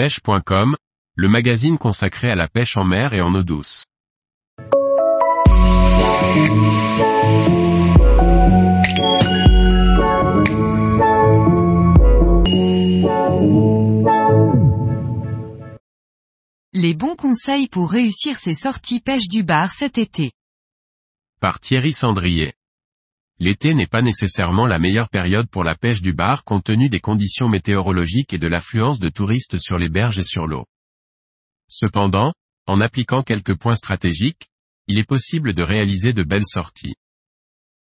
pêche.com, le magazine consacré à la pêche en mer et en eau douce. Les bons conseils pour réussir ses sorties pêche du bar cet été. Par Thierry Sandrier. L'été n'est pas nécessairement la meilleure période pour la pêche du bar compte tenu des conditions météorologiques et de l'affluence de touristes sur les berges et sur l'eau. Cependant, en appliquant quelques points stratégiques, il est possible de réaliser de belles sorties.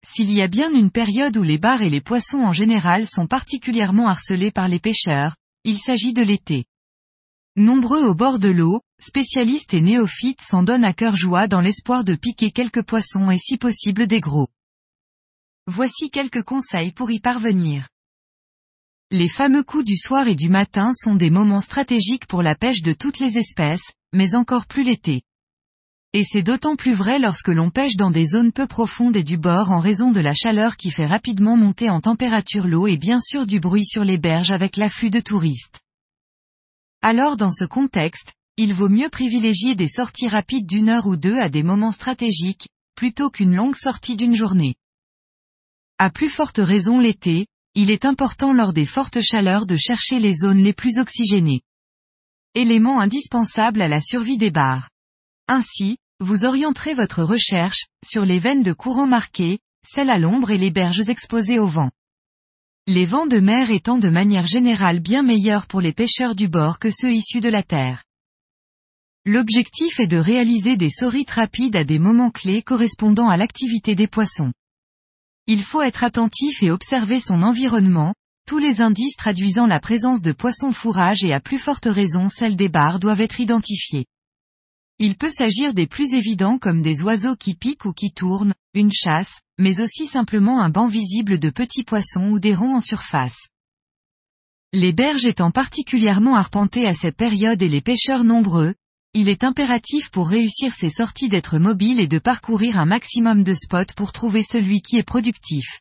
S'il y a bien une période où les bars et les poissons en général sont particulièrement harcelés par les pêcheurs, il s'agit de l'été. Nombreux au bord de l'eau, spécialistes et néophytes s'en donnent à cœur joie dans l'espoir de piquer quelques poissons et si possible des gros. Voici quelques conseils pour y parvenir. Les fameux coups du soir et du matin sont des moments stratégiques pour la pêche de toutes les espèces, mais encore plus l'été. Et c'est d'autant plus vrai lorsque l'on pêche dans des zones peu profondes et du bord en raison de la chaleur qui fait rapidement monter en température l'eau et bien sûr du bruit sur les berges avec l'afflux de touristes. Alors dans ce contexte, il vaut mieux privilégier des sorties rapides d'une heure ou deux à des moments stratégiques, plutôt qu'une longue sortie d'une journée. À plus forte raison l'été, il est important lors des fortes chaleurs de chercher les zones les plus oxygénées. Élément indispensable à la survie des bars. Ainsi, vous orienterez votre recherche, sur les veines de courant marquées, celles à l'ombre et les berges exposées au vent les vents de mer étant de manière générale bien meilleurs pour les pêcheurs du bord que ceux issus de la terre. L'objectif est de réaliser des sorites rapides à des moments clés correspondant à l'activité des poissons. Il faut être attentif et observer son environnement, tous les indices traduisant la présence de poissons fourrage et à plus forte raison celle des barres doivent être identifiés. Il peut s'agir des plus évidents comme des oiseaux qui piquent ou qui tournent, une chasse, mais aussi simplement un banc visible de petits poissons ou des ronds en surface. Les berges étant particulièrement arpentées à cette période et les pêcheurs nombreux, il est impératif pour réussir ces sorties d'être mobile et de parcourir un maximum de spots pour trouver celui qui est productif.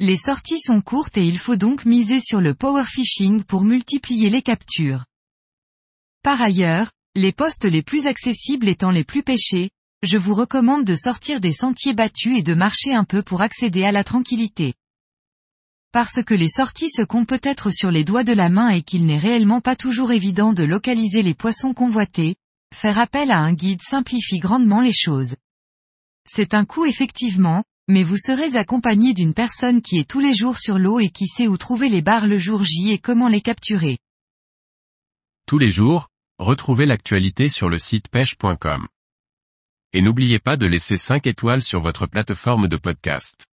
Les sorties sont courtes et il faut donc miser sur le power fishing pour multiplier les captures. Par ailleurs, les postes les plus accessibles étant les plus pêchés, je vous recommande de sortir des sentiers battus et de marcher un peu pour accéder à la tranquillité. Parce que les sorties se comptent peut-être sur les doigts de la main et qu'il n'est réellement pas toujours évident de localiser les poissons convoités, faire appel à un guide simplifie grandement les choses. C'est un coût effectivement, mais vous serez accompagné d'une personne qui est tous les jours sur l'eau et qui sait où trouver les barres le jour J et comment les capturer. Tous les jours, Retrouvez l'actualité sur le site pêche.com. Et n'oubliez pas de laisser 5 étoiles sur votre plateforme de podcast.